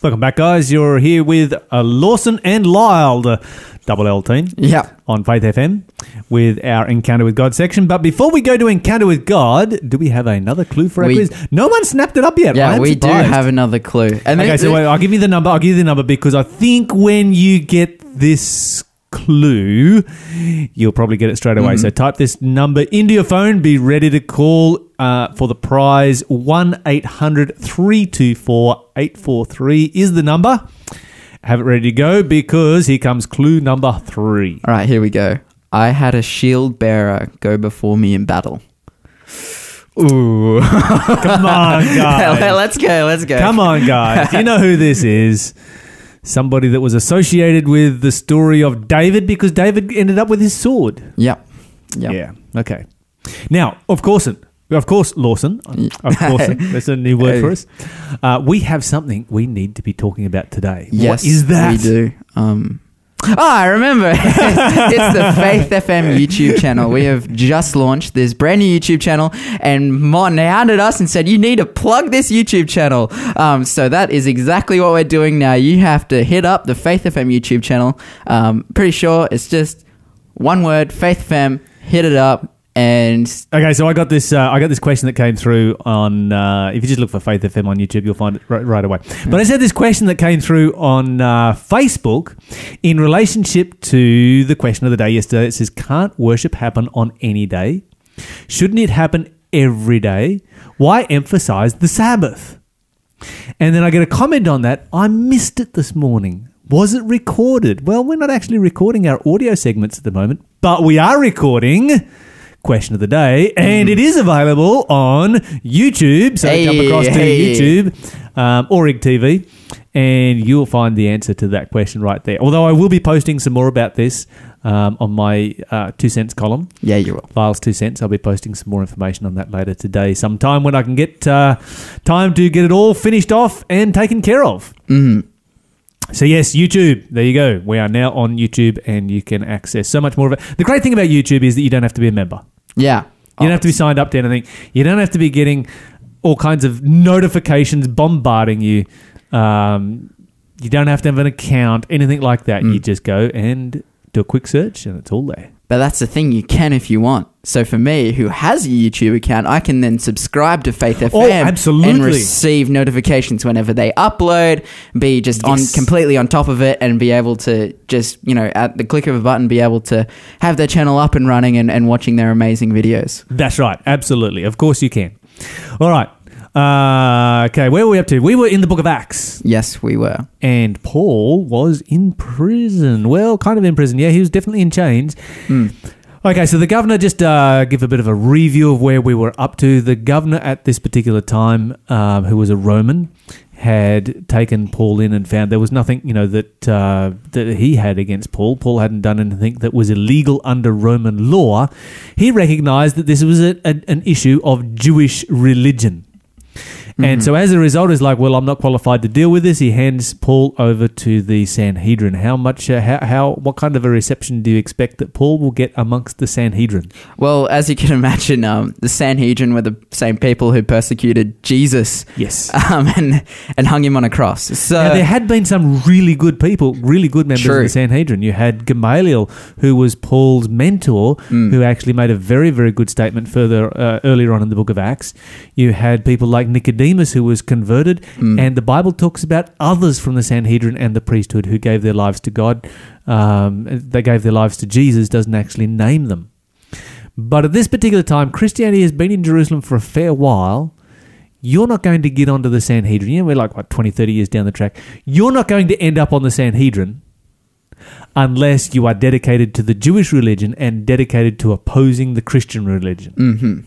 Welcome back, guys. You're here with uh, Lawson and Lyle, the double L team, Yeah. on Faith FM with our Encounter with God section. But before we go to Encounter with God, do we have another clue for our We- quiz? No one snapped it up yet. Yeah, we do have another clue. And Okay, so wait, I'll give you the number. I'll give you the number because I think when you get this clue, you'll probably get it straight away. Mm-hmm. So type this number into your phone. Be ready to call uh, for the prize. 1 800 324 843 is the number. Have it ready to go because here comes clue number three. All right, here we go. I had a shield bearer go before me in battle. Ooh. Come on, guys. let's go, let's go. Come on, guys. You know who this is. Somebody that was associated with the story of David because David ended up with his sword. Yeah. Yep. Yeah. Okay. Now, of course, of course, Lawson. Of course, that's a new word for us. Uh, we have something we need to be talking about today. Yes, what is that? We do. Um, oh, I remember. it's the Faith FM YouTube channel. We have just launched this brand new YouTube channel, and Mon hounded us and said, You need to plug this YouTube channel. Um, so that is exactly what we're doing now. You have to hit up the Faith FM YouTube channel. Um, pretty sure it's just one word Faith FM, hit it up, and Okay, so I got this. Uh, I got this question that came through on. Uh, if you just look for Faith FM on YouTube, you'll find it right, right away. But I said this question that came through on uh, Facebook in relationship to the question of the day yesterday. It says, "Can't worship happen on any day? Shouldn't it happen every day? Why emphasize the Sabbath?" And then I get a comment on that. I missed it this morning. Was it recorded? Well, we're not actually recording our audio segments at the moment, but we are recording question of the day, and it is available on YouTube. So Hey, across to. YouTube um, or IGTV, and you'll find the answer to that question right there. Although I will be posting some more about this um, on my uh, two cents column. yeah, you will. Lyle's two cents. I'll be posting some more information on that later today, sometime when I can get uh, time to get it all finished off and taken care of. Mm. So yes, YouTube. There you go. We are now on YouTube, and you can access so much more of it. The great thing about YouTube is that you don't have to be a member. Yeah. You don't have to be signed up to anything. You don't have to be getting all kinds of notifications bombarding you. Um, you don't have to have an account, anything like that. Mm. You just go and do a quick search, and it's all there. But that's the thing, you can if you want. So for me, who has a YouTube account, I can then subscribe to Faith FM Oh, absolutely. and receive notifications whenever they upload, be just on completely on top of it and be able to just, you know, at the click of a button be able to have their channel up and running and, and watching their amazing videos. That's right. Absolutely. Of course you can. All right. Uh, okay, where were we up to? We were in the book of Acts, Yes, we were. and Paul was in prison. Well, kind of in prison. Yeah, he was definitely in chains. Mm. Okay, so the governor, just uh, give a bit of a review of where we were up to. The governor at this particular time, um, who was a Roman, had taken Paul in and found there was nothing, you know, that uh, that he had against Paul. Paul hadn't done anything that was illegal under Roman law. He recognised that this was a, a, an issue of Jewish religion. And so, as a result, is like, well, I'm not qualified to deal with this. He hands Paul over to the Sanhedrin. How much? Uh, how, how? What kind of a reception do you expect that Paul will get amongst the Sanhedrin? Well, as you can imagine, um, the Sanhedrin were the same people who persecuted Jesus Yes. um, and, and hung him on a cross. So now, there had been some really good people, really good members of the Sanhedrin. You had Gamaliel, who was Paul's mentor, Mm. who actually made a very, very good statement further uh, earlier on in the book of Acts. You had people like Nicodemus, who was converted, Mm. and the Bible talks about others from the Sanhedrin and the priesthood who gave their lives to God. Um, they gave their lives to Jesus. Doesn't actually name them. But at this particular time, Christianity has been in Jerusalem for a fair while. You're not going to get onto the Sanhedrin. You know, we're like, what, 20, 30 years down the track. You're not going to end up on the Sanhedrin unless you are dedicated to the Jewish religion and dedicated to opposing the Christian religion. hmm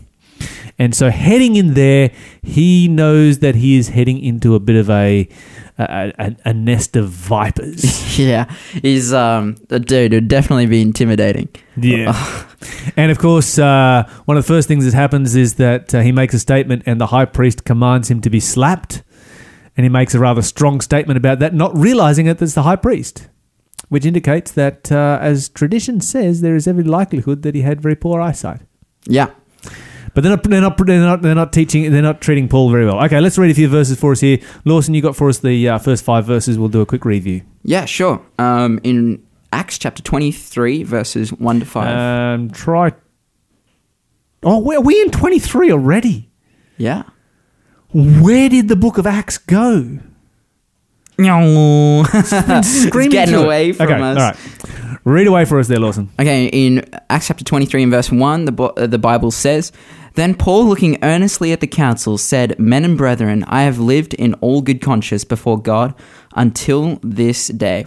And so, heading in there, he knows that he is heading into a bit of a a, a, a nest of vipers. Yeah, he's um a dude who'd definitely be intimidating. Yeah. and of course, uh, one of the first things that happens is that uh, he makes a statement, and the high priest commands him to be slapped. And he makes a rather strong statement about that, not realizing it that's the high priest, which indicates that, uh, as tradition says, there is every likelihood that he had very poor eyesight. Yeah, But they're not, they're not, they're not, they're not teaching, they're not treating Paul very well. Okay, let's read a few verses for us here. Lawson, you got for us the uh, first five verses. We'll do a quick review. Yeah, sure. Um, in Acts chapter 23, verses 1 to 5. Um, try. Oh, we- are we in 23 already? yeah. Where did the book of Acts go? it's getting through it. away from okay, us. All right. Read away for us there, Lawson. Okay, in Acts chapter 23 and verse 1, the, Bo- uh, the Bible says, Then Paul, looking earnestly at the council, said, Men and brethren, I have lived in all good conscience before God until this day.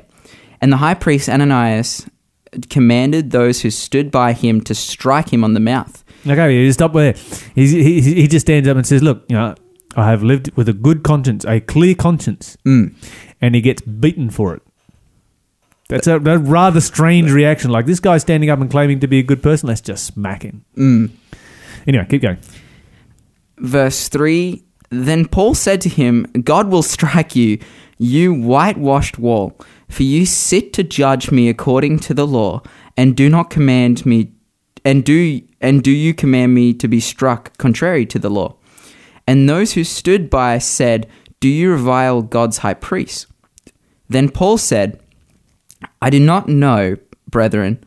And the high priest Ananias commanded those who stood by him to strike him on the mouth. Okay, you stop there. He's, he, he just stands up and says, Look, you know, I have lived with a good conscience, a clear conscience. Mm. And he gets beaten for it. That's a, a rather strange reaction. Like, this guy's standing up and claiming to be a good person. Let's just smack him. Mm. Anyway, keep going. Verse 3 Then Paul said to him, God will strike you, you whitewashed wall, for you sit to judge me according to the law, and do not command me and do and do you command me to be struck contrary to the law? And those who stood by said, Do you revile God's high priest? Then Paul said, I do not know, brethren,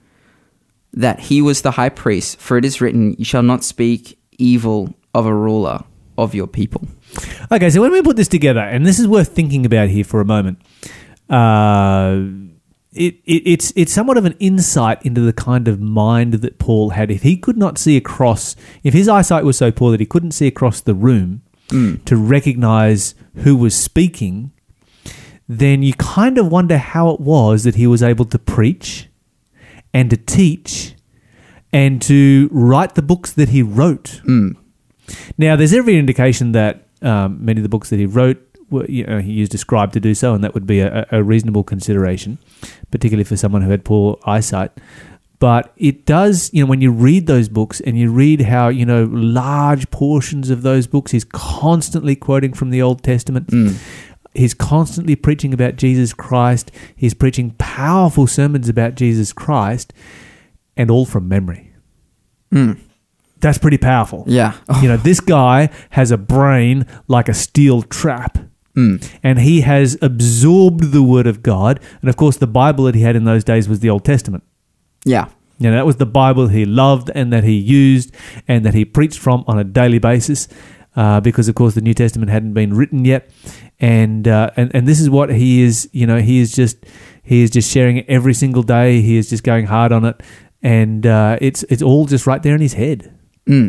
that he was the high priest, for it is written, You shall not speak evil of a ruler of your people. Okay, so when we put this together, and this is worth thinking about here for a moment, uh, it, it, it's it's somewhat of an insight into the kind of mind that Paul had. If he could not see across, if his eyesight was so poor that he couldn't see across the room to recognize who was speaking, then you kind of wonder how it was that he was able to preach and to teach and to write the books that he wrote. Now, there's every indication that um, many of the books that he wrote, were, you know, he used a scribe to do so, and that would be a, a reasonable consideration, particularly for someone who had poor eyesight. But it does, you know, when you read those books and you read how, you know, large portions of those books, he's constantly quoting from the Old Testament. He's constantly preaching about Jesus Christ. He's preaching powerful sermons about Jesus Christ, and all from memory. That's pretty powerful. Yeah. You know, this guy has a brain like a steel trap. And he has absorbed the word of God. And of course, the Bible that he had in those days was the Old Testament. Yeah. You know, that was the Bible he loved and that he used and that he preached from on a daily basis. Uh, because of course the New Testament hadn't been written yet, and uh, and and this is what he is. You know, he is just he is just sharing it every single day. He is just going hard on it, and uh, it's it's all just right there in his head.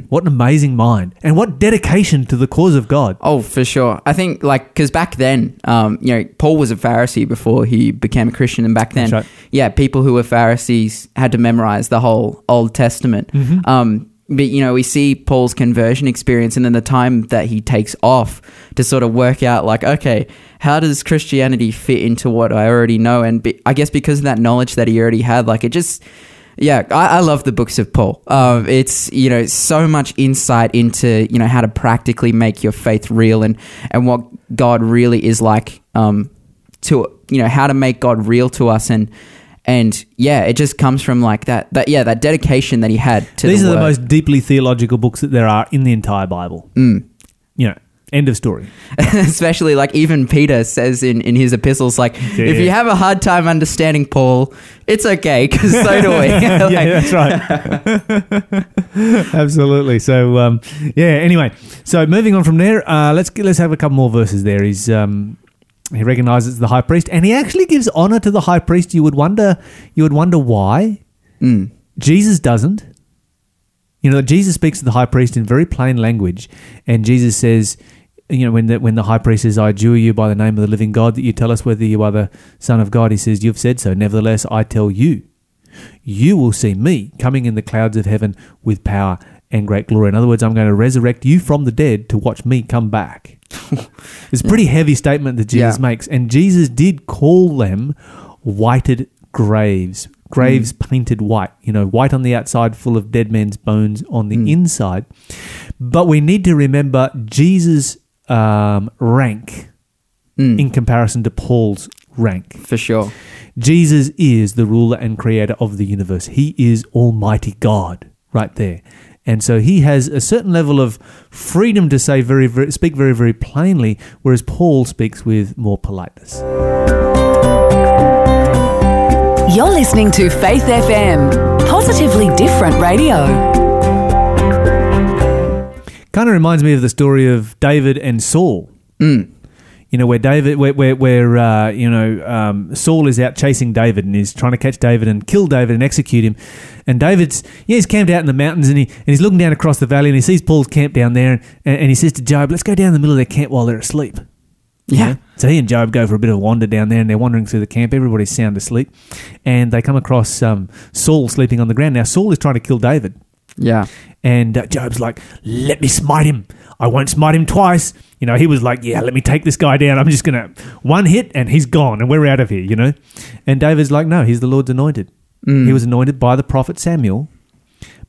What an amazing mind, and what dedication to the cause of God. Oh, for sure. I think like because back then, um, you know, Paul was a Pharisee before he became a Christian, and back then, right. yeah, people who were Pharisees had to memorize the whole Old Testament. Mm-hmm. Um, but you know, we see Paul's conversion experience, and then the time that he takes off to sort of work out, like, okay, how does Christianity fit into what I already know? And be, I guess because of that knowledge that he already had, like, it just yeah, I, I love the books of Paul. Um, it's you know so much insight into you know how to practically make your faith real and and what God really is like. Um, to you know how to make God real to us and and yeah, it just comes from like that that yeah that dedication that he had to These the are the most deeply theological books that there are in the entire Bible. Mm. You know, end of story. especially like even Peter says in, in his epistles, like if Yeah. you have a hard time understanding Paul, it's okay because so do we. Like, yeah, that's right. Absolutely. So, um, yeah. Anyway, so moving on from there, uh, let's let's have a couple more verses. There, he's um, he recognizes the high priest, and he actually gives honor to the high priest. You would wonder, you would wonder why Mm. Jesus doesn't. You know, Jesus speaks to the high priest in very plain language, and Jesus says, you know, when the when the high priest says, "I adjure you by the name of the living God that you tell us whether you are the Son of God," he says, "You've said so. Nevertheless, I tell you, you will see me coming in the clouds of heaven with power and great glory." In other words, I'm going to resurrect you from the dead to watch me come back. it's a pretty heavy statement that Jesus Yeah. makes, and Jesus did call them whited graves. Graves painted white, you know, white on the outside, full of dead men's bones on the inside. But we need to remember Jesus' um, rank Mm. in comparison to Paul's rank. For sure. Jesus is the ruler and creator of the universe. He is Almighty God right there. And so he has a certain level of freedom to say very, very speak very, very plainly, whereas Paul speaks with more politeness. You're listening to Faith FM, positively different radio. Kind of reminds me of the story of David and Saul. Mm. You know, where David, where where, where uh, you know um, Saul is out chasing David and he's trying to catch David and kill David and execute him. And David's yeah, he's camped out in the mountains and he and he's looking down across the valley and he sees Paul's camp down there and, and he says to Joab, "Let's go down the middle of their camp while they're asleep." You Yeah. know? So he and Joab go for a bit of a wander down there, and they're wandering through the camp. Everybody's sound asleep, and they come across um, Saul sleeping on the ground. Now Saul is trying to kill David, Yeah. and uh, Joab's like, "Let me smite him. I won't smite him twice." You know, he was like, "Yeah, let me take this guy down. I'm just gonna one hit, and he's gone, and we're out of here." You know, and David's like, "No, he's the Lord's anointed. Mm. He was anointed by the prophet Samuel,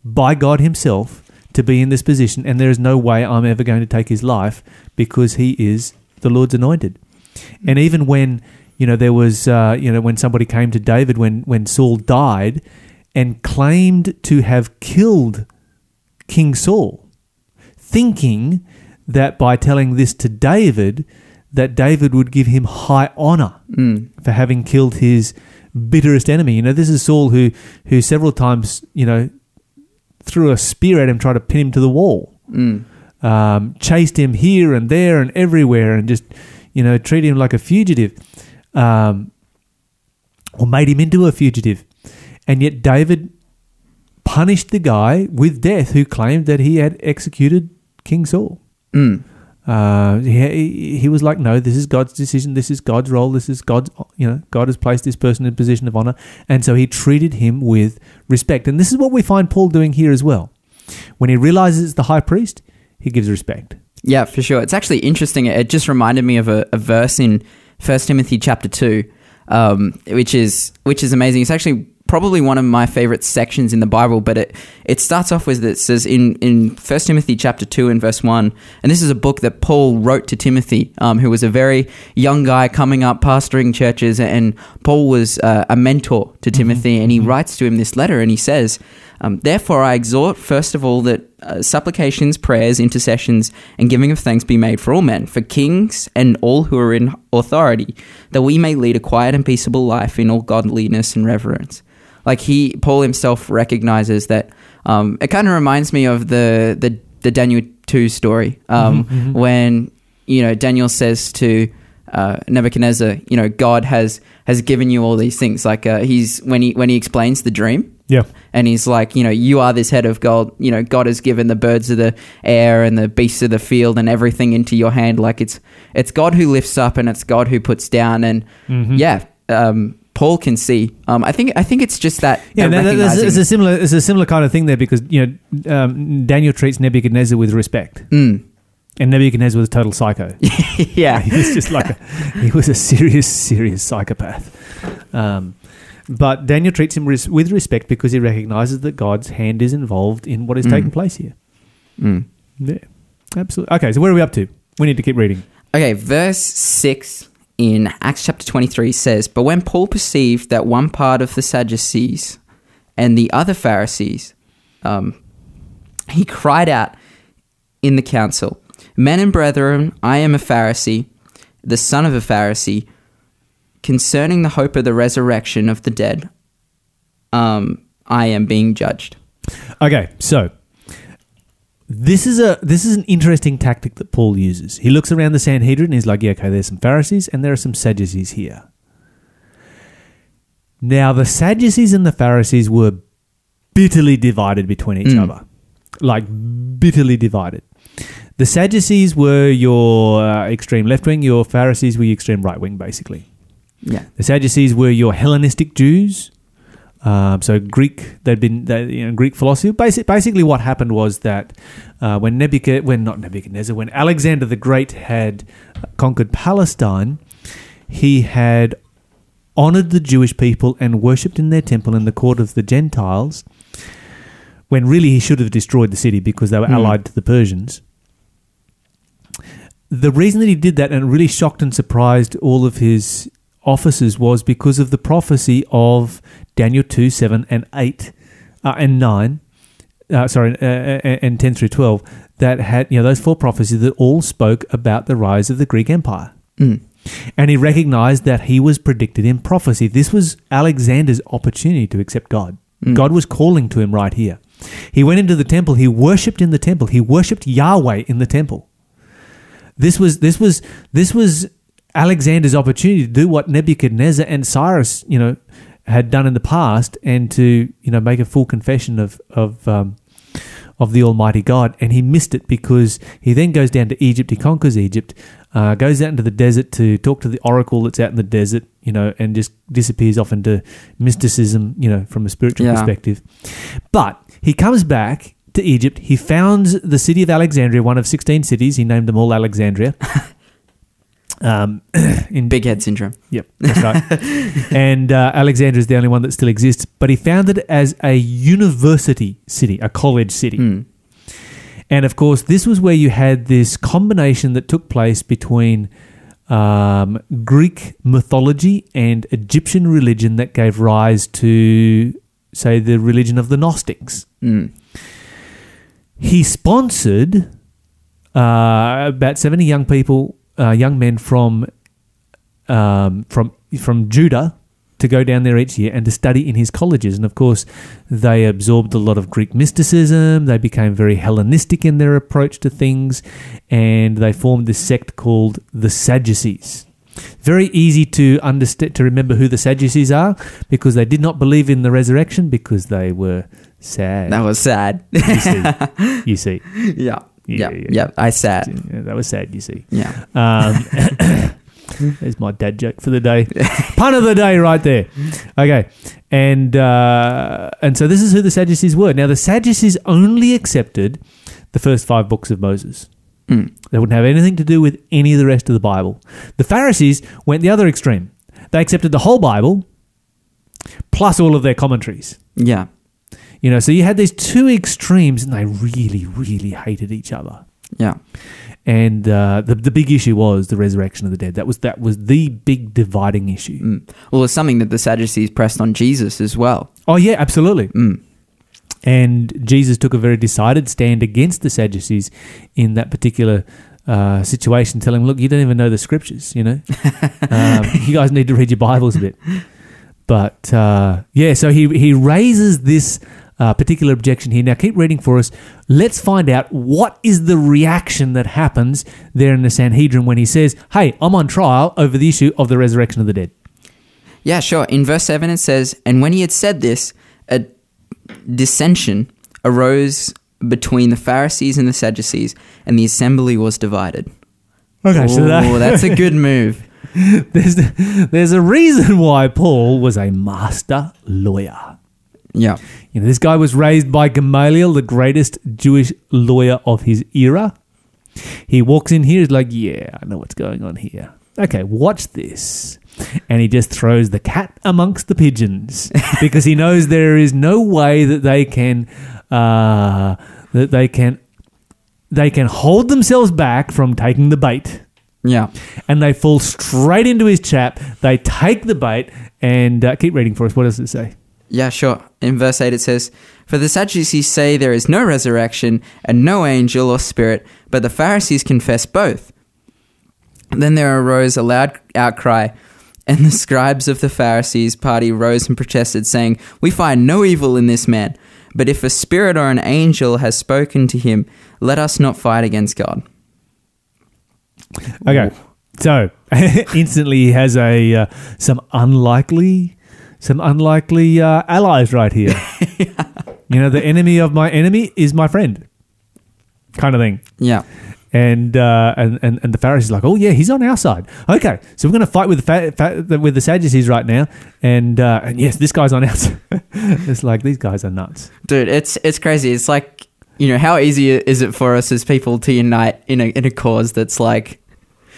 by God Himself, to be in this position, and there is no way I'm ever going to take his life because he is the Lord's anointed." And even when you know there was uh, you know when somebody came to David when when Saul died and claimed to have killed King Saul, thinking that by telling this to David that David would give him high honor Mm. for having killed his bitterest enemy. You know, this is Saul who who several times you know threw a spear at him, tried to pin him to the wall Mm. um, chased him here and there and everywhere and just, you know, treated him like a fugitive um, or made him into a fugitive. And yet David punished the guy with death who claimed that he had executed King Saul. Mm. Uh, he, he was like, no, this is God's decision. This is God's role. This is God's, you know, God has placed this person in a position of honor. And so he treated him with respect. And this is what we find Paul doing here as well. When he realizes it's the high priest, he gives respect. Yeah, for sure. It's actually interesting. It just reminded me of a, a verse in First Timothy chapter two, um, which is which is amazing. It's actually probably one of my favorite sections in the Bible. But it it starts off with it says in in First Timothy chapter two and verse one, and this is a book that Paul wrote to Timothy, um, who was a very young guy coming up, pastoring churches, and Paul was uh, a mentor to Timothy, and he writes to him this letter, and he says. Um, Therefore, I exhort, first of all, that uh, supplications, prayers, intercessions, and giving of thanks be made for all men, for kings and all who are in authority, that we may lead a quiet and peaceable life in all godliness and reverence. Like he, Paul himself recognizes that. Um, it kind of reminds me of the the, the Daniel two story um, when you know Daniel says to uh, Nebuchadnezzar, you know, God has has given you all these things. Like uh, he's when he when he explains the dream, Yeah. and he's like, you know, you are this head of gold. You know, God has given the birds of the air and the beasts of the field and everything into your hand. Like it's it's God who lifts up and it's God who puts down. And Mm-hmm. yeah, um, Paul can see. Um, I think I think it's just that. Yeah, that that- that- there's, a similar, there's a similar kind of thing there because you know um, Daniel treats Nebuchadnezzar with respect, Mm. and Nebuchadnezzar was a total psycho. yeah, he was just like a, he was a serious, serious psychopath. Um, but Daniel treats him res- with respect because he recognizes that God's hand is involved in what is Mm. taking place here. Mm. Yeah, absolutely. Okay, so where are we up to? We need to keep reading. Okay, verse 6 in Acts chapter 23 says, But when Paul perceived that one part of the Sadducees and the other Pharisees, um, he cried out in the council, Men and brethren, I am a Pharisee, the son of a Pharisee, concerning the hope of the resurrection of the dead, um, I am being judged. Okay, so this is a this is an interesting tactic that Paul uses. He looks around the Sanhedrin and he's like, "Yeah, okay, there's some Pharisees and there are some Sadducees here." Now, the Sadducees and the Pharisees were bitterly divided between each Mm. other, like bitterly divided. The Sadducees were your uh, extreme left wing. Your Pharisees were your extreme right wing, basically. Yeah. The Sadducees were your Hellenistic Jews. Um, so Greek, they'd been they, you know, Greek philosophy. Basic, basically, what happened was that uh, when Nebuchadnezzar, when not Nebuchadnezzar, when Alexander the Great had conquered Palestine, he had honored the Jewish people and worshipped in their temple in the court of the Gentiles. When really he should have destroyed the city because they were Hmm. allied to the Persians. The reason that he did that and it really shocked and surprised all of his officers was because of the prophecy of Daniel 2 7 and 8 uh, and 9 uh, sorry, uh, uh, and 10 through 12, that had, you know, those four prophecies that all spoke about the rise of the Greek Empire. Mm. And he recognized that he was predicted in prophecy. This was Alexander's opportunity to accept God. Mm. God was calling to him right here. He went into the temple, he worshipped in the temple, he worshipped Yahweh in the temple. This was this was this was Alexander's opportunity to do what Nebuchadnezzar and Cyrus, you know, had done in the past, and to you know make a full confession of of um, of the Almighty God. And he missed it because he then goes down to Egypt. He conquers Egypt, uh, goes out into the desert to talk to the oracle that's out in the desert, you know, and just disappears off into mysticism, you know, from a spiritual Yeah. perspective. But he comes back to Egypt. He founds the city of Alexandria, one of 16 cities. He named them all Alexandria. um, in Big head syndrome. Yep, that's right. and uh, Alexandria is the only one that still exists, but he founded it as a university city, a college city. Mm. And of course, this was where you had this combination that took place between um, Greek mythology and Egyptian religion that gave rise to, say, the religion of the Gnostics. Mm. He sponsored uh, about 70 young people, uh, young men from um, from from Judah to go down there each year and to study in his colleges. And of course, they absorbed a lot of Greek mysticism. They became very Hellenistic in their approach to things, and they formed this sect called the Sadducees. Very easy to understand to remember who the Sadducees are because they did not believe in the resurrection because they were sad. That was sad. you see, you see, yeah. Yeah, Yeah. yeah. I sad. Yeah, that was sad. You see. Yeah. Um, there's my dad joke for the day. Pun of the day, right there. Okay, and uh, and so this is who the Sadducees were. Now the Sadducees only accepted the first five books of Moses. Mm. They wouldn't have anything to do with any of the rest of the Bible. The Pharisees went the other extreme. They accepted the whole Bible plus all of their commentaries. Yeah. You know, so you had these two extremes, and they really, really hated each other. Yeah. And uh, the the big issue was the resurrection of the dead. That was that was the big dividing issue. Mm. Well, it's something that the Sadducees pressed on Jesus as well. Oh yeah, absolutely. Mm. And Jesus took a very decided stand against the Sadducees in that particular uh, situation, telling them, "Look, you don't even know the scriptures. You know, um, you guys need to read your Bibles a bit." But uh, yeah, so he he raises this uh, particular objection here. Now, keep reading for us. Let's find out what is the reaction that happens there in the Sanhedrin when he says, "Hey, I'm on trial over the issue of the resurrection of the dead." Yeah, sure. In verse 7, it says, And when he had said this, a dissension arose between the Pharisees and the Sadducees, and the assembly was divided. Okay, so that- that's a good move. there's there's a reason why Paul was a master lawyer. Yeah. You know, this guy was raised by Gamaliel, the greatest Jewish lawyer of his era. He walks in here, he's like, "Yeah, I know what's going on here." Okay, watch this. And he just throws the cat amongst the pigeons because he knows there is no way that they can uh, that they can they can hold themselves back from taking the bait Yeah. and they fall straight into his trap. They take the bait and uh, keep reading for us. What does it say? Yeah, sure. In verse 8 it says, For the Sadducees say there is no resurrection and no angel or spirit, but the Pharisees confess both. Then there arose a loud outcry, and the scribes of the Pharisees' party rose and protested, saying, We find no evil in this man, but if a spirit or an angel has spoken to him, let us not fight against God. Okay, so instantly he has a uh, some unlikely some unlikely uh, allies right here. You know, the enemy of my enemy is my friend, kind of thing. Yeah. And, uh, and and and the Pharisees are like, oh yeah, he's on our side. Okay, so we're going to fight with the fa- fa- with the Sadducees right now, and uh, and yes, this guy's on our side. it's like these guys are nuts. Dude, it's it's crazy. It's like you know how easy is it for us as people to unite in a in a cause that's like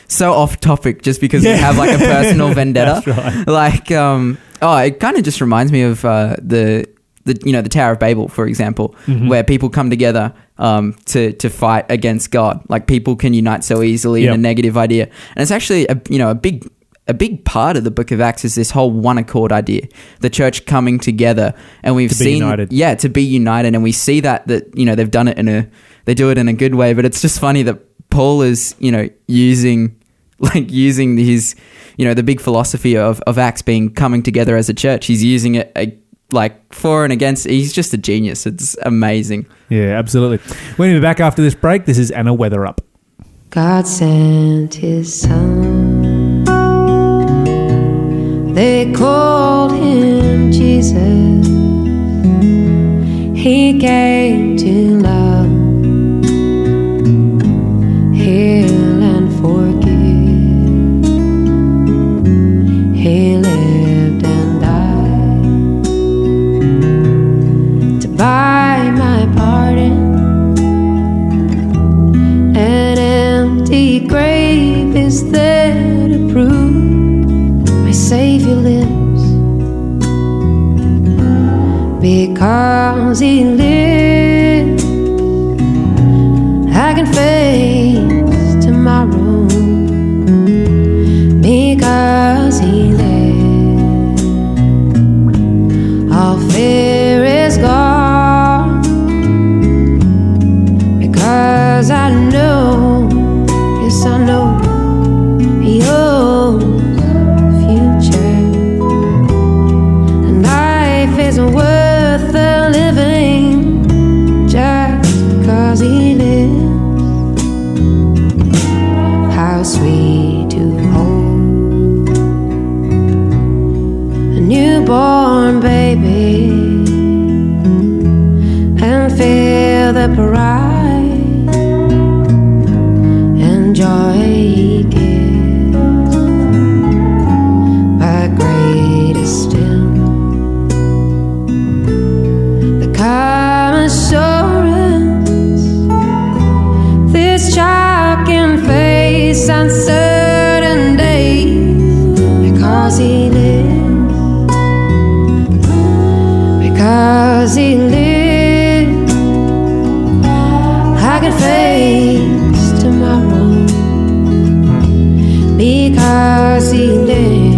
so off topic just because Yeah. we have like a personal vendetta. Right. Like um oh, it kind of just reminds me of uh, the the you know the Tower of Babel, for example, Mhm. where people come together um, to to fight against God. Like people can unite so easily Yep. in a negative idea, and it's actually a you know a big a big part of the Book of Acts is this whole one accord idea, the church coming together, and we've To be seen united. yeah to be united, and we see that that you know they've done it in a they do it in a good way, but it's just funny that Paul is you know using like using his you know the big philosophy of of Acts being coming together as a church. He's using it. uh like for and against, he's just a genius. It's amazing. Yeah, absolutely. We're going to be back after this break. This is Anna Weatherup. God sent his son. They called him Jesus. He came to love, because he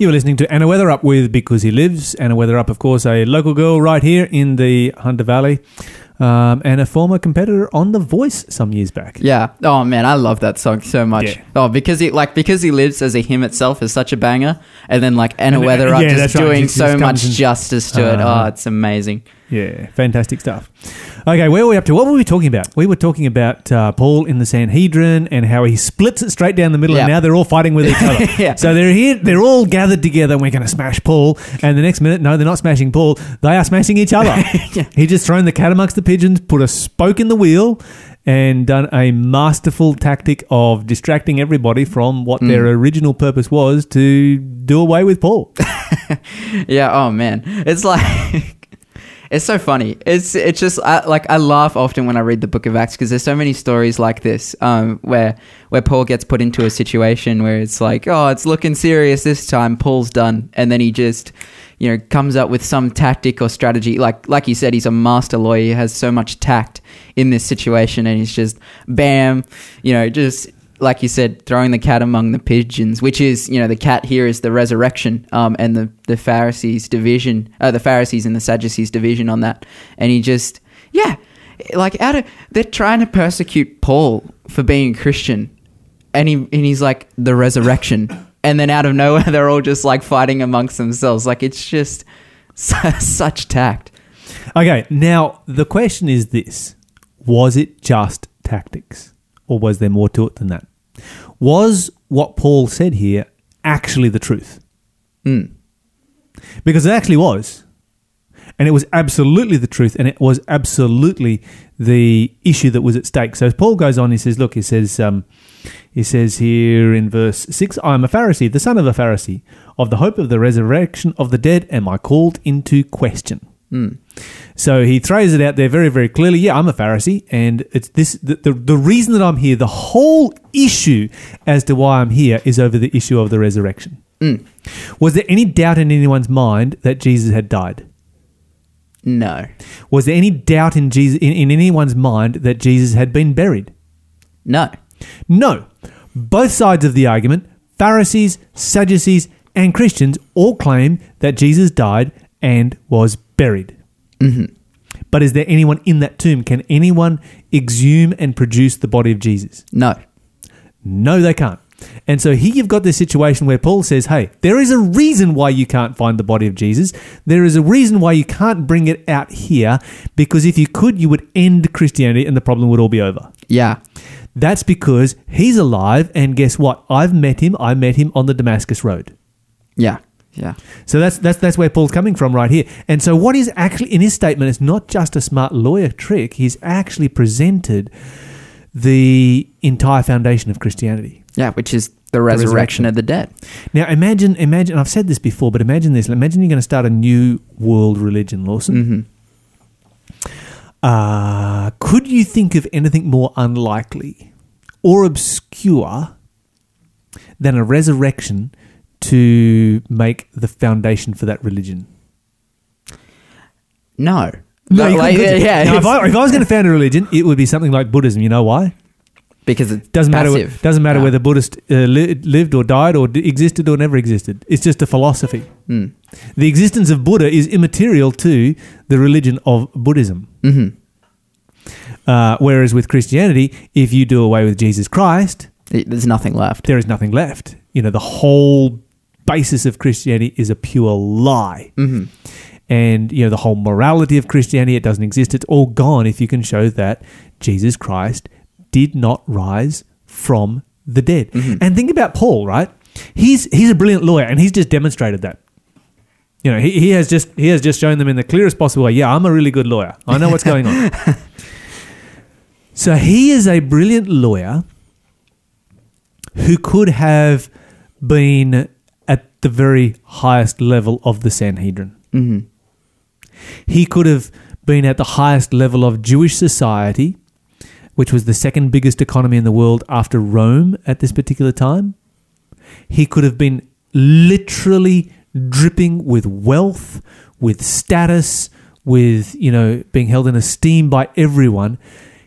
You were listening to Anna Weatherup with Because He Lives. Anna Weatherup, of course, a local girl right here in the Hunter Valley, um, and a former competitor on The Voice some years back. Yeah. Oh man, I love that song so much. Yeah. Oh, because he like because he lives as a hymn itself is such a banger, and then like Anna And, uh, Weatherup yeah, just that's right, doing just- so much justice to it. Uh-huh. Oh, it's amazing. Yeah, fantastic stuff. Okay, where were we up to? What were we talking about? We were talking about uh, Paul in the Sanhedrin and how he splits it straight down the middle, and now they're all fighting with each other. Yeah. So they're here, they're all gathered together, and we're going to smash Paul. And the next minute, no, they're not smashing Paul; they are smashing each other. He just thrown the cat amongst the pigeons, put a spoke in the wheel, and done a masterful tactic of distracting everybody from what their original purpose was to do away with Paul. Yeah. Oh man, it's like it's so funny. It's it's just I, like I laugh often when I read the Book of Acts because there's so many stories like this um, where where Paul gets put into a situation where it's like, oh, it's looking serious this time. Paul's done, and then he just you know comes up with some tactic or strategy. Like like you said, he's a master lawyer. He has so much tact in this situation, and he's just bam, you know, just like you said, throwing the cat among the pigeons, which is, you know, the cat here is the resurrection, um, and the, the Pharisees division, uh, the Pharisees and the Sadducees division on that. And he just, yeah, like out of, they're trying to persecute Paul for being a Christian. And he, and he's like, the resurrection. And then out of nowhere, they're all just like fighting amongst themselves. Like it's just su- such tact. Okay, now the question is this Was it just tactics, or was there more to it than that? Was what Paul said here actually the truth? Mm. Because it actually was. And it was absolutely the truth, and it was absolutely the issue that was at stake. So as Paul goes on, he says, "Look, he says, um, he says here in verse six, I am a Pharisee, the son of a Pharisee. Of the hope of the resurrection of the dead, am I called into question?" Hmm. So he throws it out there very, very clearly. Yeah, I'm a Pharisee, and it's this the, the, the reason that I'm here. The whole issue as to why I'm here is over the issue of the resurrection. Hmm. Was there any doubt in anyone's mind that Jesus had died? No. Was there any doubt in Jesus in, in anyone's mind that Jesus had been buried? No. No. Both sides of the argument, Pharisees, Sadducees, and Christians all claim that Jesus died and was buried. Mm-hmm. But is there anyone in that tomb? Can anyone exhume and produce the body of Jesus? No. No, they can't. And so here you've got this situation where Paul says, hey, there is a reason why you can't find the body of Jesus. There is a reason why you can't bring it out here, because if you could, you would end Christianity and the problem would all be over. Yeah. That's because he's alive, and guess what? I've met him. I met him on the Damascus Road. Yeah. Yeah. So that's that's that's where Paul's coming from right here. And so what is actually in his statement is not just a smart lawyer trick. He's actually presented the entire foundation of Christianity. Yeah, which is the resurrection, resurrection. of the dead. Now imagine imagine I've said this before, but imagine this. Imagine you're going to start a new world religion, Lawson. Uh, could you think of anything more unlikely or obscure than a resurrection to make the foundation for that religion? No. No, But you like, couldn't, could you? yeah, Now, if, I, if I was going to found a religion, it would be something like Buddhism. You know why? because it Doesn't matter. passive. Doesn't matter Yeah. whether Buddhist uh, li- lived or died or d- existed or never existed. It's just a philosophy. Mm. The existence of Buddha is immaterial to the religion of Buddhism. Mhm. Uh, whereas with Christianity, if you do away with Jesus Christ, It- There's nothing left. there is nothing left. You know, the whole basis of Christianity is a pure lie. hmm And, you know, the whole morality of Christianity, it doesn't exist. It's all gone if you can show that Jesus Christ did not rise from the dead. And think about Paul, right? He's he's a brilliant lawyer and he's just demonstrated that. You know, he, he has just he has just shown them in the clearest possible way, yeah, I'm a really good lawyer. I know what's going on. so he is a brilliant lawyer who could have been the very highest level of the Sanhedrin. hmm He could have been at the highest level of Jewish society, which was the second biggest economy in the world after Rome at this particular time. He could have been literally dripping with wealth, with status, with, you know, being held in esteem by everyone.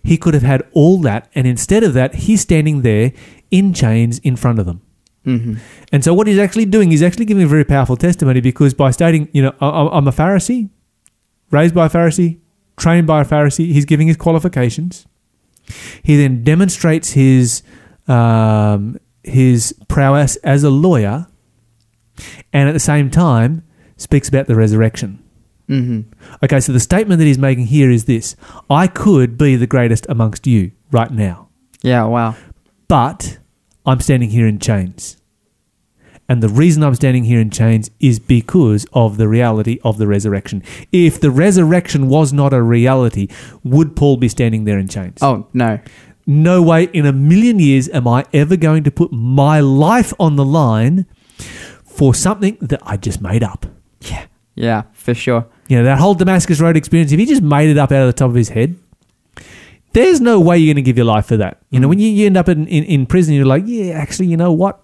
He could have had all that, and instead of that, he's standing there in chains in front of them. Hmm And so, what he's actually doing, he's actually giving a very powerful testimony because by stating, you know, I- I'm a Pharisee, raised by a Pharisee, trained by a Pharisee, he's giving his qualifications. He then demonstrates his um, his prowess as a lawyer, and at the same time speaks about the resurrection. Mhm. Okay, so the statement that he's making here is this I could be the greatest amongst you right now, Yeah. Wow. but I'm standing here in chains. And the reason I'm standing here in chains is because of the reality of the resurrection. If the resurrection was not a reality, would Paul be standing there in chains? Oh no. No way in a million years am I ever going to put my life on the line for something that I just made up. Yeah. Yeah. For sure. You know, that whole Damascus Road experience, if he just made it up out of the top of his head, there's no way you're going to give your life for that. You know, when you, you end up in, in, in prison, you're like, yeah, actually, you know what?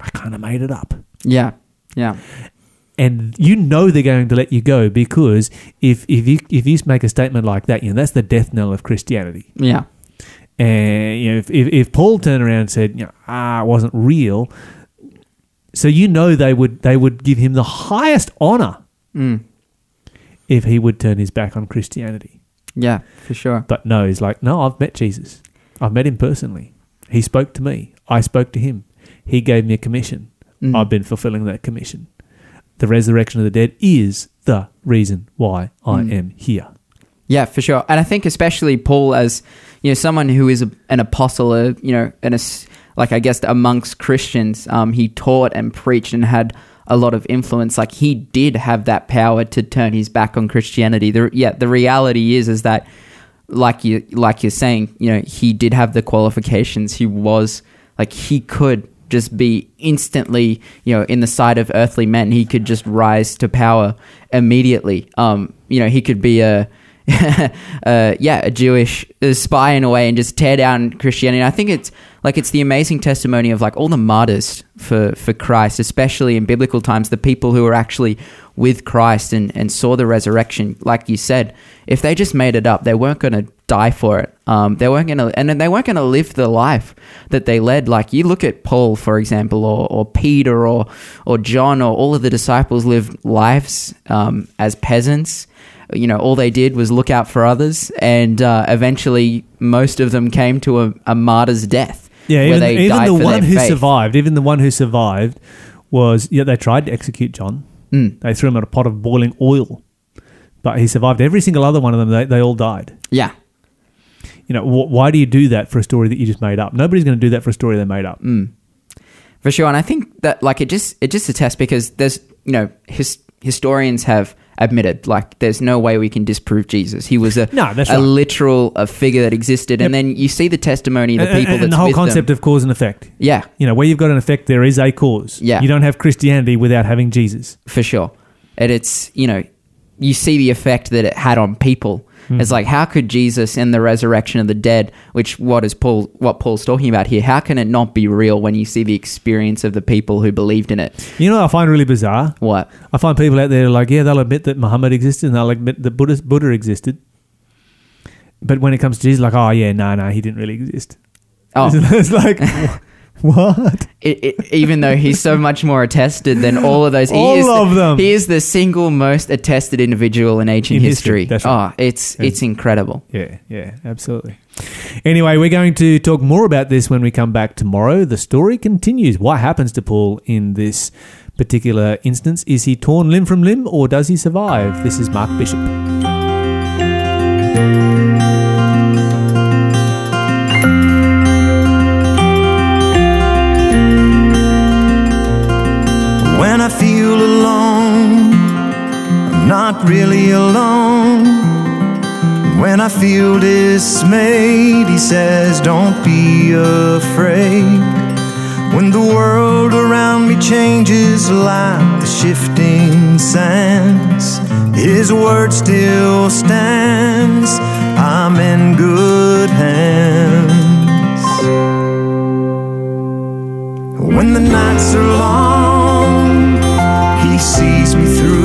I kind of made it up. Yeah. Yeah. And you know they're going to let you go because if, if, you, if you make a statement like that, you know, that's the death knell of Christianity. Yeah. And you know, if, if, if Paul turned around and said, you know, ah, it wasn't real, so you know they would they would give him the highest honor Mm. if he would turn his back on Christianity. Yeah. For sure. But no, he's like, no, I've met Jesus. I've met him personally. He spoke to me. I spoke to him. He gave me a commission. Mm. I've been fulfilling that commission. The resurrection of the dead is the reason why I Mm. am here. Yeah, for sure. And I think especially Paul as you know someone who is a, an apostle, uh, you know, and a like I guess amongst Christians, um, he taught and preached and had a lot of influence. Like he did have that power to turn his back on Christianity. The, yeah, the reality is is that like you like you're saying, you know, he did have the qualifications. He was like he could just be instantly, you know, in the sight of earthly men. He could just rise to power immediately. Um, you know, he could be a uh, yeah, a Jewish spy in a way and just tear down Christianity. And I think it's like it's the amazing testimony of like all the martyrs for, for Christ, especially in biblical times, the people who were actually with Christ and, and saw the resurrection. Like you said, if they just made it up, they weren't going to die for it. Um, they weren't going to, and they weren't going to live the life that they led. Like you look at Paul, for example, or, or Peter or, or John or all of the disciples lived lives um, as peasants you know, all they did was look out for others, and uh, eventually, most of them came to a, a martyr's death. Yeah, even, even the one who faith. survived, even the one who survived was, yeah, they tried to execute John. Mm. They threw him in a pot of boiling oil, but he survived. Every single other one of them, they, they all died. Yeah, You know, wh- why do you do that for a story that you just made up? Nobody's going to do that for a story they made up. Mm. for sure. And I think that like it just it just attests because there's you know his, historians have admitted like there's no way we can disprove Jesus. He was a No, that's a right. literal a figure that existed, and then you see the testimony of the And- people and, that's the whole concept them. of cause and effect. yeah, You know, where you've got an effect, there is a cause. Yeah. You don't have Christianity without having Jesus. for sure. And it's, you know, you see the effect that it had on people. Hmm. It's like, how could Jesus and the resurrection of the dead, which what is Paul, what Paul's talking about here, how can it not be real when you see the experience of the people who believed in it? You know what I find really bizarre? What? I find people out there like, yeah, they'll admit that Muhammad existed and they'll admit that Buddha, Buddha existed. But when it comes to Jesus, like, oh, yeah, no, no, he didn't really exist. Oh, it's like, what? it, it, even though he's so much more attested than all of those, he All is the, of them. He is the single most attested individual in ancient In history, history. that's right. Oh, it's Yeah. it's incredible. Yeah, yeah, absolutely. Anyway, we're going to talk more about this when we come back tomorrow. The story continues. What happens to Paul in this particular instance? Is he torn limb from limb or does he survive? This is Mark Bishop. Not really alone. When I feel dismayed, he says, Don't be afraid. When the world around me changes like the shifting sands, his word still stands. I'm in good hands. When the nights are long, he sees me through.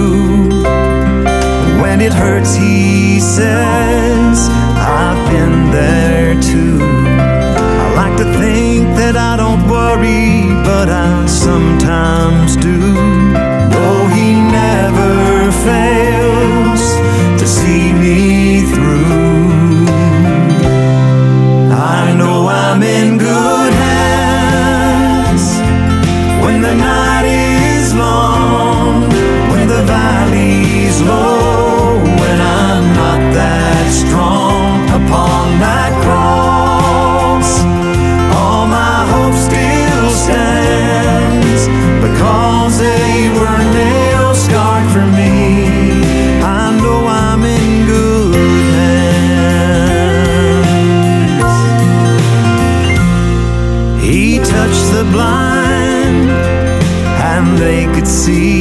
It hurts, he says, I've been there too. I like to think that I don't worry, but I sometimes do. Blind and they could see.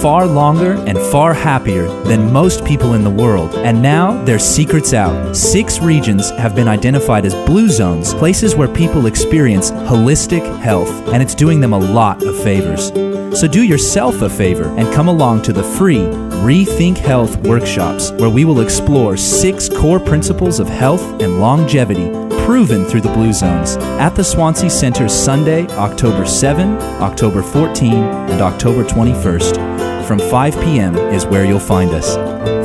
Far longer and far happier than most people in the world. And now their secret's out. Six regions have been identified as blue zones, places where people experience holistic health, and it's doing them a lot of favors. So do yourself a favor and come along to the free Rethink Health workshops, where we will explore six core principles of health and longevity proven through the Blue Zones at the Swansea Center Sunday, October 7, October 14, and October 21st. From 5 p.m. is where you'll find us.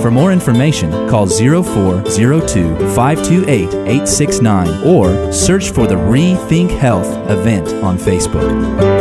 For more information, call 0402 528 869 or search for the Rethink Health event on Facebook.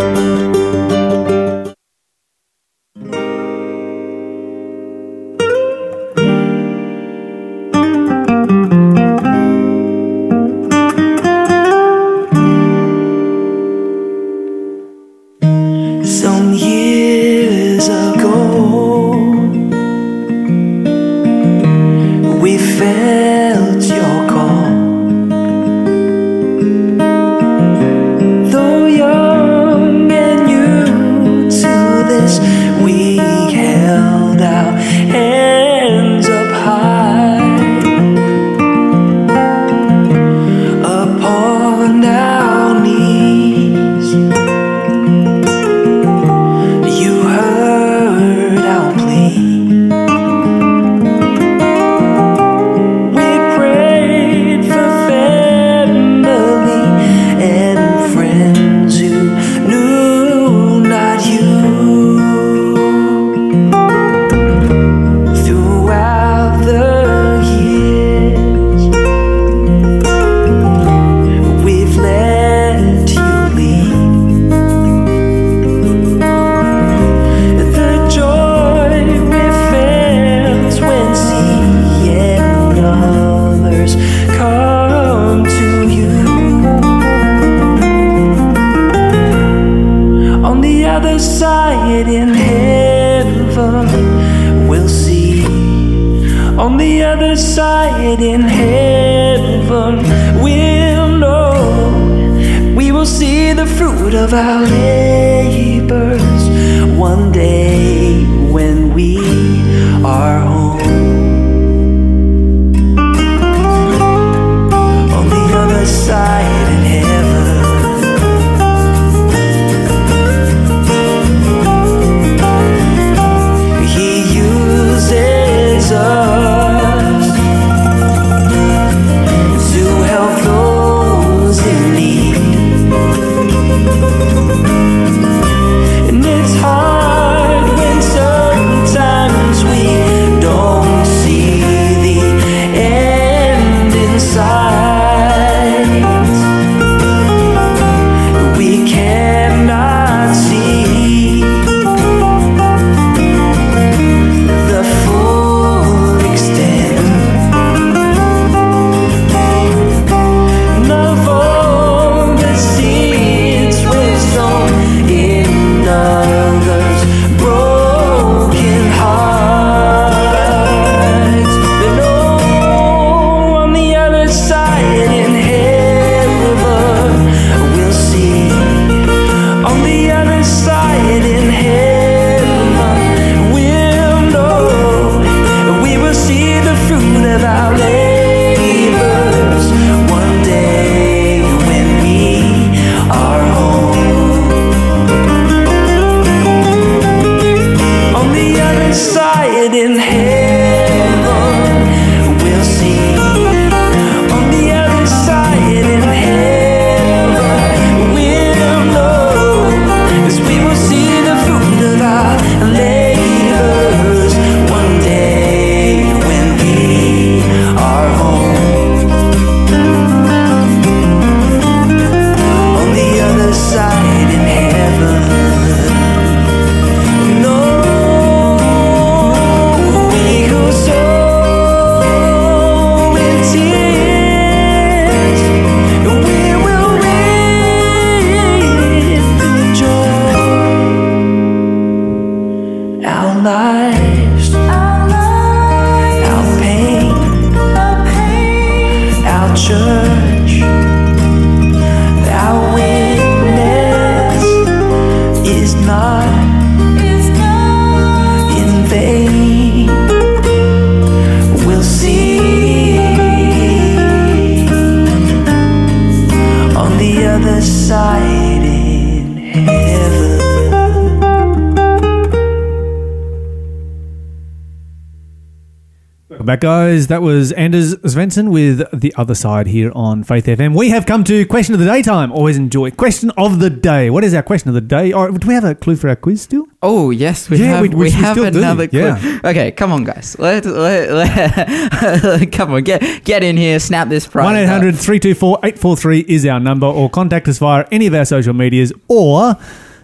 Guys. That was Anders Svensson with The Other Side here on Faith FM. We have come to question of the day time. Always enjoy. Question of the day. What is our question of the day? Or do we have a clue for our quiz still? Oh yes, we Yeah, have we- we, we- have still do, another clue. yeah. Okay, come on, guys. Let, let, let- come on, get get in here, snap this prize. 1 up. 800 324 843 is our number, or contact us via any of our social medias, or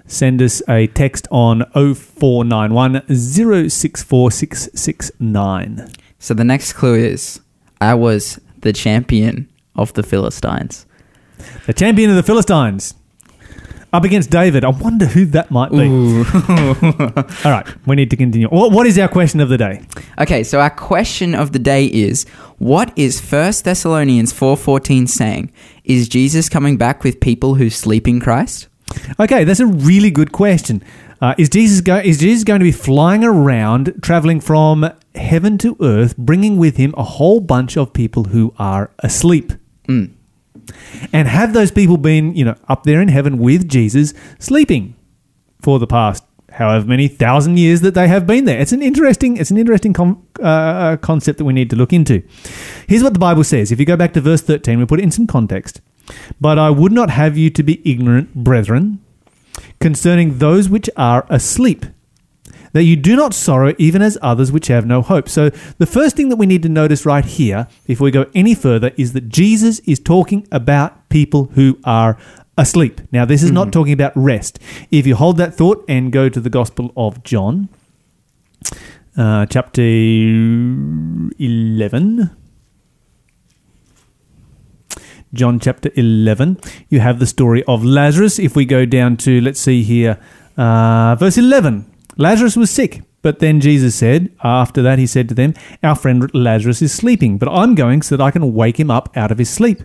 send us a text on 0491 064669. So the next clue is, I was the champion of the Philistines. The champion of the Philistines. Up against David. I wonder who that might be. All right, we need to continue. What, what is our question of the day? Okay, so our question of the day is, what is 1 Thessalonians 4:14 saying? Is Jesus coming back with people who sleep in Christ? Okay, that's a really good question. Uh, is Jesus go- is Jesus going to be flying around, traveling from heaven to earth, bringing with him a whole bunch of people who are asleep? And have those people been, you know, up there in heaven with Jesus, sleeping for the past however many thousand years that they have been there? It's an interesting, it's an interesting com- uh, concept that we need to look into. Here's what the Bible says. If you go back to verse 13, we put it in some context. But I would not have you to be ignorant, brethren, concerning those which are asleep, that you do not sorrow even as others which have no hope. So, the first thing that we need to notice right here, if we go any further, is that Jesus is talking about people who are asleep. Now, this is not talking about rest. If you hold that thought and go to the Gospel of John, uh, chapter 11. John chapter 11, you have the story of Lazarus. If we go down to, let's see here, uh, verse 11, Lazarus was sick. But then Jesus said, after that, he said to them, Our friend Lazarus is sleeping, but I'm going so that I can wake him up out of his sleep.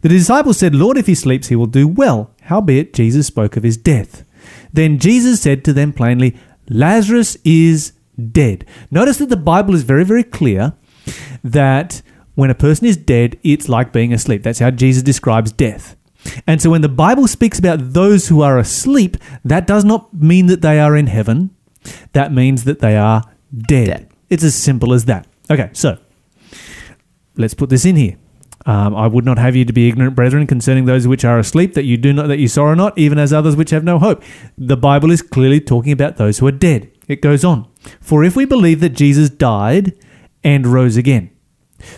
The disciples said, Lord, if he sleeps, he will do well. Howbeit, Jesus spoke of his death. Then Jesus said to them plainly, Lazarus is dead. Notice that the Bible is very, very clear that when a person is dead, it's like being asleep. That's how Jesus describes death. And so when the Bible speaks about those who are asleep, that does not mean that they are in heaven. That means that they are dead. Dead. It's as simple as that. Okay, so let's put this in here. Um, I would not have you to be ignorant, brethren, concerning those which are asleep, that you do not, that you sorrow not, even as others which have no hope. The Bible is clearly talking about those who are dead. It goes on. For if we believe that Jesus died and rose again.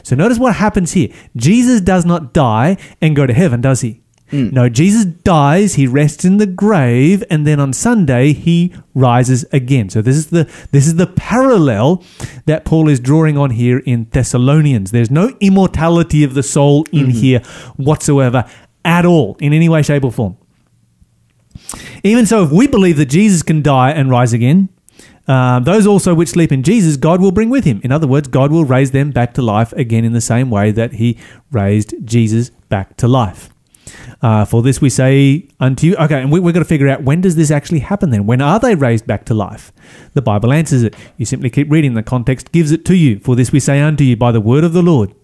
So notice what happens here. Jesus does not die and go to heaven, does he? No, Jesus dies, he rests in the grave, and then on Sunday he rises again. So this is the this is the parallel that Paul is drawing on here in Thessalonians. There's no immortality of the soul in here whatsoever at all, in any way, shape, or form. Even so, if we believe that Jesus can die and rise again, uh, those also which sleep in Jesus, God will bring with him. In other words, God will raise them back to life again in the same way that he raised Jesus back to life. Uh, for this we say unto you. Okay, and we, we've got to figure out when does this actually happen then? When are they raised back to life? The Bible answers it. You simply keep reading. The context gives it to you. For this we say unto you by the word of the Lord,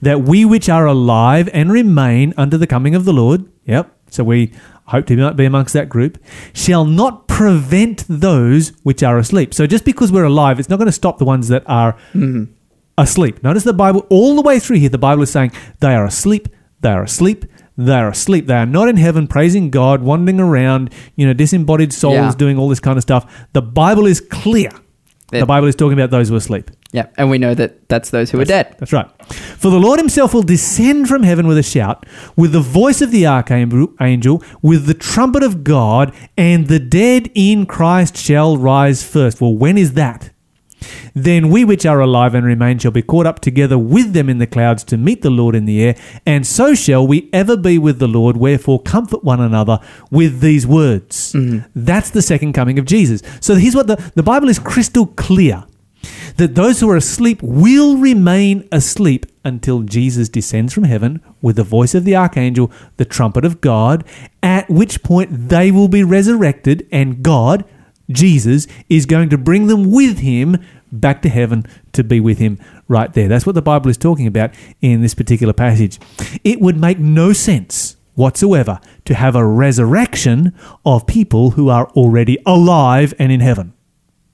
that we which are alive and remain unto the coming of the Lord, yep, so we hope to be amongst that group, shall not prevent those which are asleep. So just because we're alive, it's not going to stop the ones that are asleep. Notice the Bible, all the way through here, the Bible is saying they are asleep, they are asleep, they are asleep. They are not in heaven praising God, wandering around, you know, disembodied souls Yeah. doing all this kind of stuff. The Bible is clear. The Bible is talking about those who are asleep. Yeah, and we know that that's those who are dead. That's right. For the Lord himself will descend from heaven with a shout, with the voice of the archangel, with the trumpet of God, and the dead in Christ shall rise first. Well, when is that? Then we which are alive and remain shall be caught up together with them in the clouds to meet the Lord in the air, and so shall we ever be with the Lord. Wherefore, comfort one another with these words. Mm-hmm. That's the second coming of Jesus. So here's what the, the Bible is crystal clear that those who are asleep will remain asleep until Jesus descends from heaven with the voice of the archangel, the trumpet of God, at which point they will be resurrected, and God, Jesus, is going to bring them with him back to heaven to be with him right there. That's what the Bible is talking about in this particular passage. It would make no sense whatsoever to have a resurrection of people who are already alive and in heaven.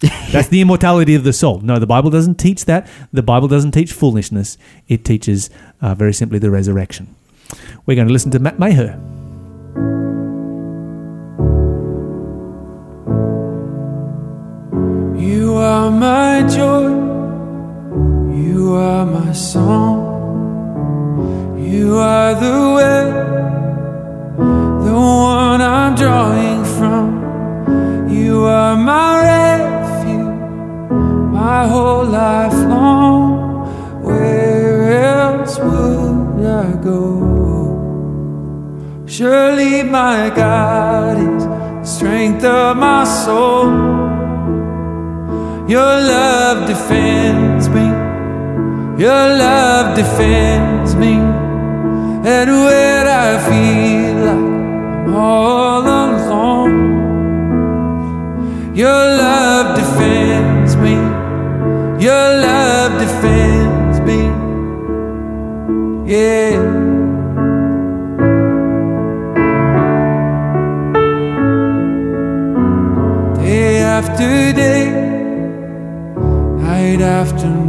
That's the immortality of the soul. No, the Bible doesn't teach that. The Bible doesn't teach foolishness. It teaches uh, very simply the resurrection. We're going to listen to Matt Maher. You are my joy, you are my song, you are the way, the one I'm drawing from. You are my refuge, my whole life long. Where else would I go? Surely my God is the strength of my soul. Your love defends me. Your love defends me. And when I feel like I'm all alone, your love defends me. Your love night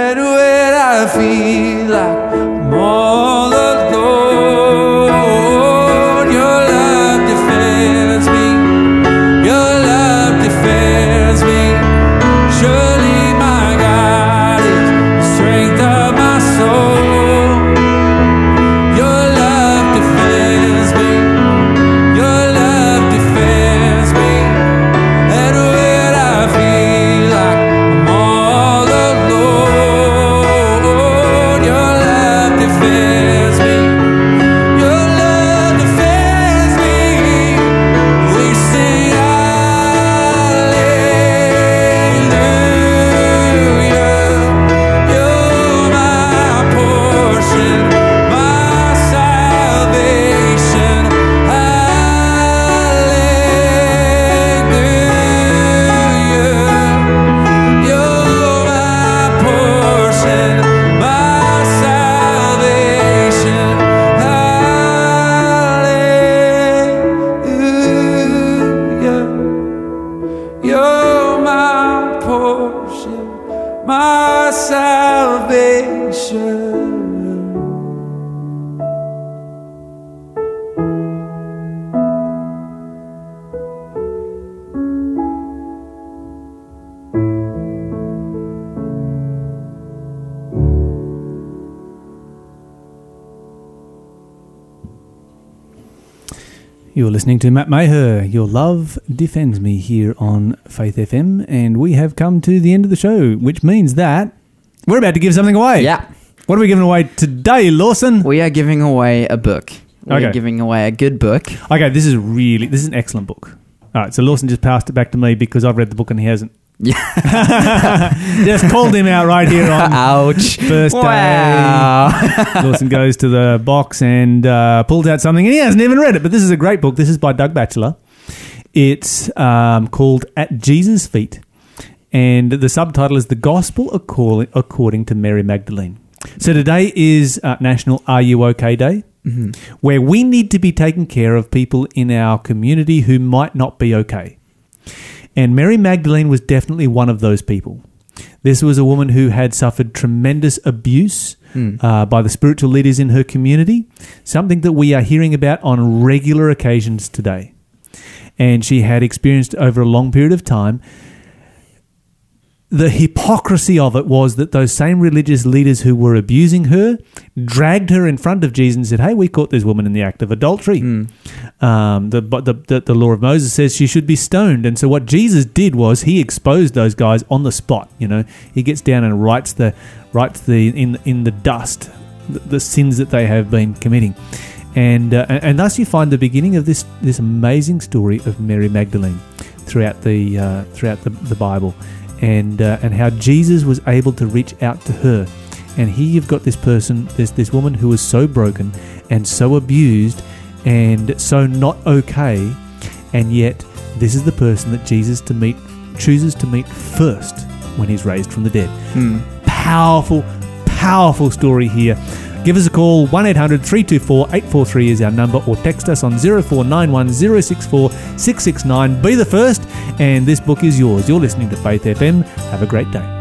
And when I feel like I'm listening to Matt Maher. Your love defends me here on Faith FM, and we have come to the end of the show, which means that we're about to give something away. Yeah. What are we giving away today, Lawson? We are giving away a book. We're Okay. giving away a good book. Okay, this is really this is an excellent book. All right, so Lawson just passed it back to me because I've read the book and he hasn't. Yeah. Just called him out right here on Ouch. first day. Wow. Lawson goes to the box and uh, pulls out something, and he hasn't even read it. But this is a great book. This is by Doug Batchelor. It's um, called At Jesus' Feet, and the subtitle is "The Gospel According, to Mary Magdalene." So today is uh, National Are You OK Day, where we need to be taking care of people in our community who might not be okay. And Mary Magdalene was definitely one of those people. This was a woman who had suffered tremendous abuse uh, by the spiritual leaders in her community, something that we are hearing about on regular occasions today. And she had experienced over a long period of time. The hypocrisy of it was that those same religious leaders who were abusing her dragged her in front of Jesus and said, Hey, we caught this woman in the act of adultery. Um, the, but the, the, law of Moses says she should be stoned. And so what Jesus did was he exposed those guys on the spot. You know, he gets down and writes the writes the in in the dust the, the sins that they have been committing. And, uh, and and thus you find the beginning of this this amazing story of Mary Magdalene throughout the uh, throughout the, the Bible, and uh, and how Jesus was able to reach out to her. And here you've got this person, this this woman who was so broken and so abused and so not okay, and yet this is the person that Jesus to meet chooses to meet first when he's raised from the dead. Powerful, powerful story here. Give us a call, 1 800 324 843 is our number, or text us on 0491 064 669. Be the first, and this book is yours. You're listening to Faith FM. Have a great day.